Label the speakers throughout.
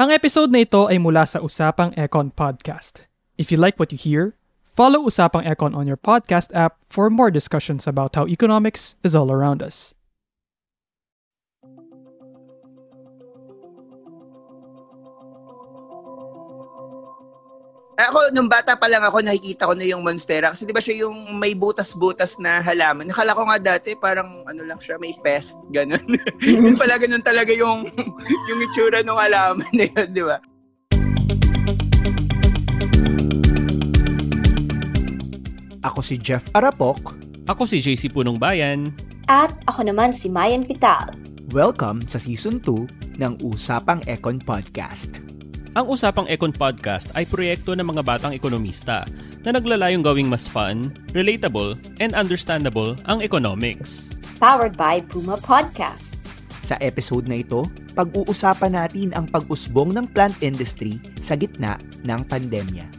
Speaker 1: Ang episode na ito ay mula sa Usapang Econ Podcast. If you like what you hear, follow Usapang Econ on your podcast app for more discussions about how economics is all around us.
Speaker 2: Ako, nung bata pa lang ako, nakikita ko na yung Monstera. Kasi di ba siya yung may butas-butas na halaman. Nakala ko nga dati, parang ano lang siya, may pest, ganun. yun pala ganun talaga yung, yung itsura ng halaman na yun, di ba?
Speaker 3: Ako si Jeff Arapok.
Speaker 4: Ako si JC Punong Bayan.
Speaker 5: At ako naman si Mayan Vital.
Speaker 3: Welcome sa Season 2 ng Usapang Econ Podcast.
Speaker 4: Ang Usapang Econ Podcast ay proyekto ng mga batang ekonomista na naglalayong gawing mas fun, relatable, and understandable ang economics.
Speaker 5: Powered by Puma Podcast.
Speaker 3: Sa episode na ito, pag-uusapan natin ang pag-usbong ng plant industry sa gitna ng pandemya.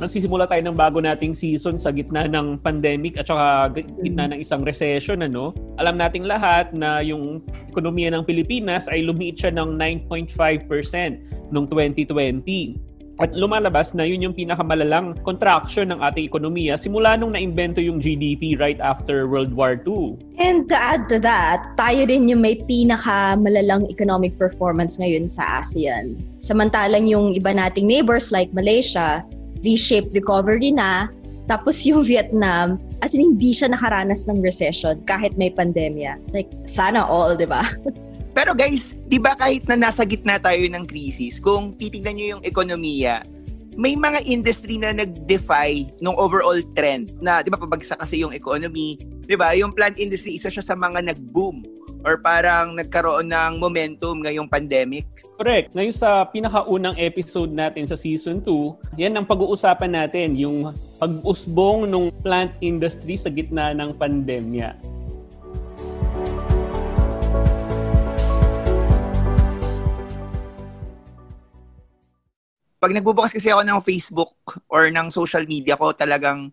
Speaker 4: Nagsisimula tayo ng bago nating season sa gitna ng pandemic at saka gitna ng isang recession ano. Alam nating lahat na yung ekonomiya ng Pilipinas ay lumiit siya ng 9.5% noong 2020. At lumalabas na yun yung pinakamalalang contraction ng ating ekonomiya simula nung naimbento yung GDP right after World War II.
Speaker 6: And to add to that, tayo din yung may pinakamalalang economic performance ngayon sa ASEAN. Samantalang yung iba nating neighbors like Malaysia, V-shaped recovery na. Tapos yung Vietnam, as in hindi siya nakaranas ng recession kahit may pandemya. Like, sana all, di ba?
Speaker 2: Pero guys, di ba kahit na nasa gitna tayo ng crisis, kung titignan nyo yung ekonomiya, may mga industry na nag-defy nung overall trend na, di ba, pabagsak kasi yung economy. Di ba, yung plant industry, isa siya sa mga nag-boom or parang nagkaroon ng momentum ngayong pandemic.
Speaker 4: Correct. Ngayon sa pinakaunang episode natin sa season 2, yan ang pag-uusapan natin, yung pag-usbong ng plant industry sa gitna ng pandemya.
Speaker 2: Pag nagbubukas kasi ako ng Facebook or ng social media ko, talagang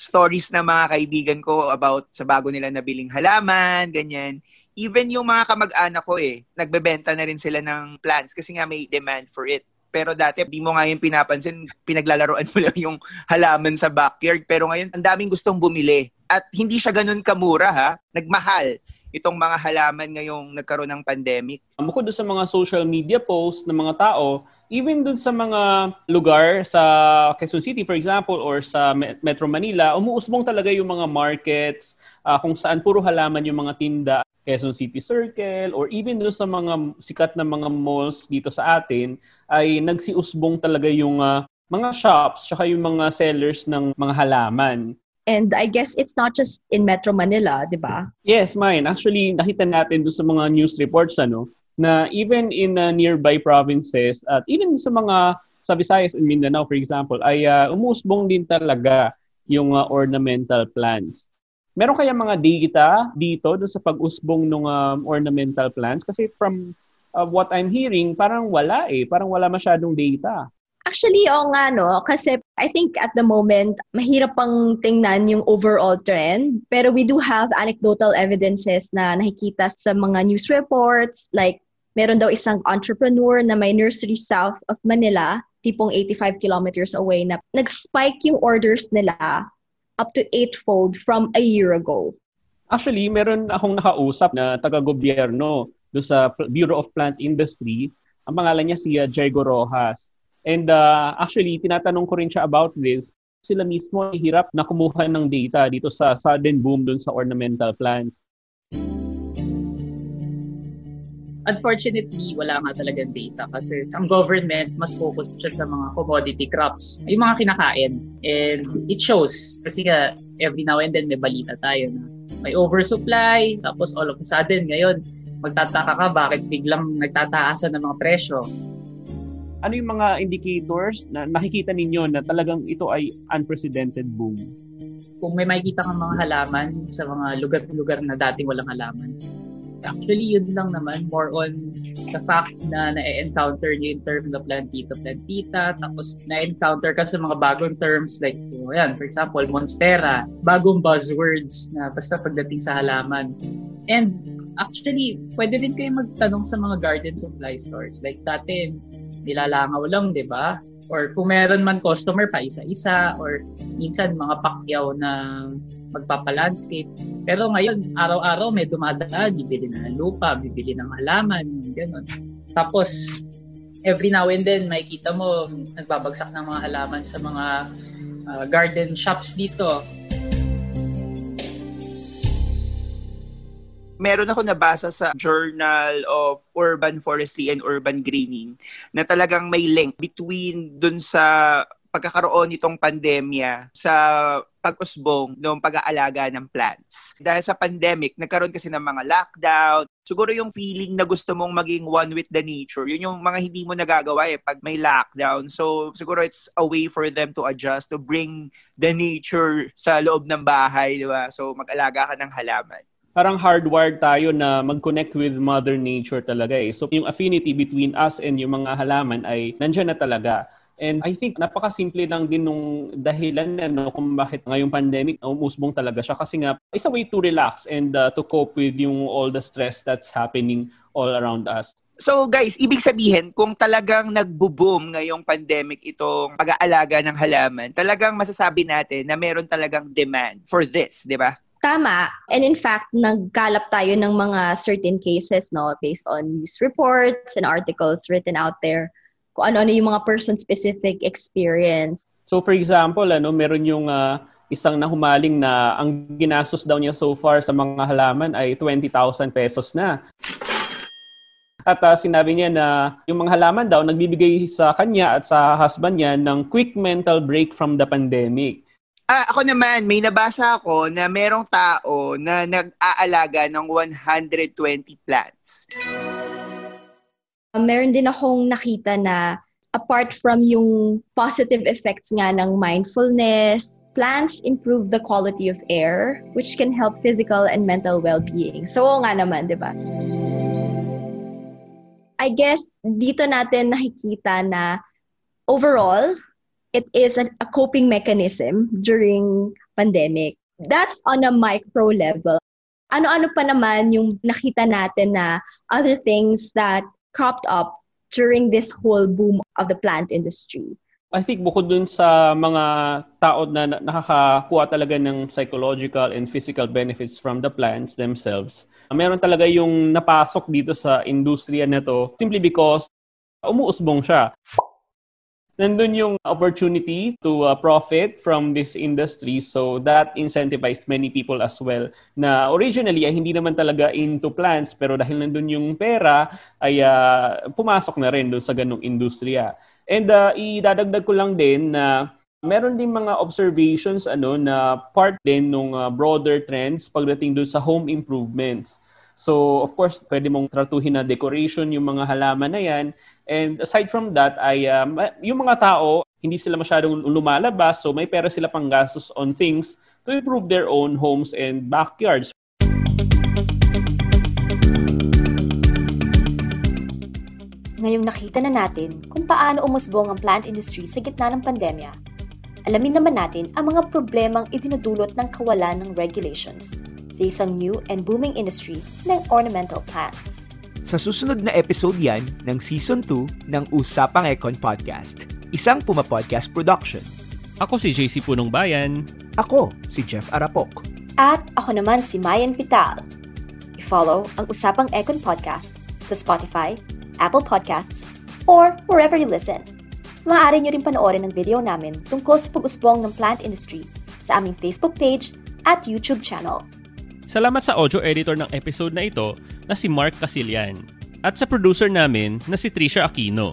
Speaker 2: stories na mga kaibigan ko about sa bago nila nabiling halaman, ganyan. Even yung mga kamag-anak ko eh, nagbebenta na rin sila ng plants kasi nga may demand for it. Pero dati, di mo nga yung pinapansin, pinaglalaroan mo lang yung halaman sa backyard. Pero ngayon, ang daming gustong bumili. At hindi siya ganun kamura ha, nagmahal itong mga halaman ngayong nagkaroon ng pandemic.
Speaker 4: Bukod sa mga social media posts ng mga tao, even dun sa mga lugar sa Quezon City, for example, or sa Metro Manila, umuusbong talaga yung mga markets uh, kung saan puro halaman yung mga tinda. Quezon City Circle or even dun sa mga sikat na mga malls dito sa atin ay nagsiusbong talaga yung uh, mga shops tsaka yung mga sellers ng mga halaman.
Speaker 6: And I guess it's not just in Metro Manila, di ba?
Speaker 4: Yes, mine. Actually, nakita natin doon sa mga news reports ano, na even in uh, nearby provinces at even sa mga sa Visayas and Mindanao, for example, ay uh, umusbong din talaga yung uh, ornamental plants. Meron kaya mga data dito doon sa pag-usbong ng um, ornamental plants? Kasi from uh, what I'm hearing, parang wala eh. Parang wala masyadong data.
Speaker 6: Actually, oo nga, no? Kasi I think at the moment, mahirap pang tingnan yung overall trend. Pero we do have anecdotal evidences na nakikita sa mga news reports. Like, meron daw isang entrepreneur na may nursery south of Manila, tipong 85 kilometers away, na nag-spike yung orders nila up to eightfold from a year ago.
Speaker 4: Actually, meron akong nakausap na taga-gobyerno do sa Bureau of Plant Industry. Ang pangalan niya si uh, Diego Rojas. And uh, actually, tinatanong ko rin siya about this. Sila mismo hirap na kumuha ng data dito sa sudden boom dun sa ornamental plants.
Speaker 7: Unfortunately, wala nga talagang data kasi ang government mas focus siya sa mga commodity crops, yung mga kinakain. And it shows kasi nga every now and then may balita tayo na may oversupply, tapos all of a sudden ngayon magtataka ka bakit biglang nagtataasan ng mga presyo.
Speaker 4: Ano yung mga indicators na nakikita ninyo na talagang ito ay unprecedented boom?
Speaker 7: Kung may makikita kang mga halaman sa mga lugar-lugar na dating walang halaman, Actually, yun lang naman. More on the fact na na-encounter niyo yung term na plantita, plantita. Tapos na-encounter ka sa mga bagong terms like, oh, yan, for example, monstera. Bagong buzzwords na basta pagdating sa halaman. And actually, pwede din kayo magtanong sa mga garden supply stores. Like dati, nilalangaw lang, di ba? Or kung meron man customer pa isa-isa or minsan mga pakyaw na magpapalandscape. Pero ngayon, araw-araw may dumadaan, bibili na ng lupa, bibili ng halaman, gano'n. Tapos, every now and then, makikita mo, nagbabagsak ng mga halaman sa mga uh, garden shops dito.
Speaker 2: Meron ako nabasa sa Journal of Urban Forestry and Urban Greening na talagang may link between dun sa pagkakaroon nitong pandemya sa pag-usbong ng pag-aalaga ng plants. Dahil sa pandemic, nagkaroon kasi ng mga lockdown. Siguro yung feeling na gusto mong maging one with the nature, yun yung mga hindi mo nagagawa eh pag may lockdown. So siguro it's a way for them to adjust, to bring the nature sa loob ng bahay, di ba? So mag-alaga ka ng halaman
Speaker 4: parang hardwired tayo na mag-connect with Mother Nature talaga eh. So yung affinity between us and yung mga halaman ay nandiyan na talaga. And I think napakasimple lang din nung dahilan na no, kung bakit ngayong pandemic umusbong talaga siya kasi nga it's a way to relax and uh, to cope with yung all the stress that's happening all around us.
Speaker 2: So guys, ibig sabihin, kung talagang nagbo-boom ngayong pandemic itong pag-aalaga ng halaman, talagang masasabi natin na meron talagang demand for this, di ba?
Speaker 6: Tama. And in fact, nagkalap tayo ng mga certain cases no based on news reports and articles written out there kung ano-ano yung mga person-specific experience.
Speaker 4: So for example, ano, meron yung uh, isang nahumaling na ang ginastos daw niya so far sa mga halaman ay 20,000 pesos na. At uh, sinabi niya na yung mga halaman daw nagbibigay sa kanya at sa husband niya ng quick mental break from the pandemic.
Speaker 2: Ah, ako naman, may nabasa ako na merong tao na nag-aalaga ng 120 plants.
Speaker 6: Meron din akong nakita na apart from yung positive effects nga ng mindfulness, plants improve the quality of air, which can help physical and mental well-being. So, oo nga naman, di ba? I guess dito natin nakikita na overall, it is a, a coping mechanism during pandemic. That's on a micro level. Ano-ano pa naman yung nakita natin na other things that cropped up during this whole boom of the plant industry?
Speaker 4: I think bukod dun sa mga tao na nakakakuha talaga ng psychological and physical benefits from the plants themselves, meron talaga yung napasok dito sa industriya na to simply because umuusbong siya nandun yung opportunity to uh, profit from this industry. So that incentivized many people as well na originally ay hindi naman talaga into plants pero dahil nandun yung pera ay uh, pumasok na rin doon sa ganung industriya. And uh, idadagdag ko lang din na meron din mga observations ano na part din ng uh, broader trends pagdating doon sa home improvements. So, of course, pwede mong tratuhin na decoration yung mga halaman na yan. And aside from that, ay um, yung mga tao, hindi sila masyadong lumalabas, so may pera sila pang gastos on things to improve their own homes and backyards.
Speaker 5: Ngayong nakita na natin kung paano umusbong ang plant industry sa gitna ng pandemya, alamin naman natin ang mga problemang idinudulot ng kawalan ng regulations sa isang new and booming industry ng ornamental plants.
Speaker 3: Sa susunod na episode yan ng Season 2 ng Usapang Econ Podcast, isang Puma Podcast production.
Speaker 8: Ako si JC Punong Bayan.
Speaker 3: Ako si Jeff Arapok.
Speaker 5: At ako naman si Mayan Vital. I-follow ang Usapang Econ Podcast sa Spotify, Apple Podcasts, or wherever you listen. Maaari nyo rin panoorin ang video namin tungkol sa pag-usbong ng plant industry sa aming Facebook page at YouTube channel.
Speaker 8: Salamat sa audio editor ng episode na ito na si Mark Casilian. at sa producer namin na si Trisha Aquino.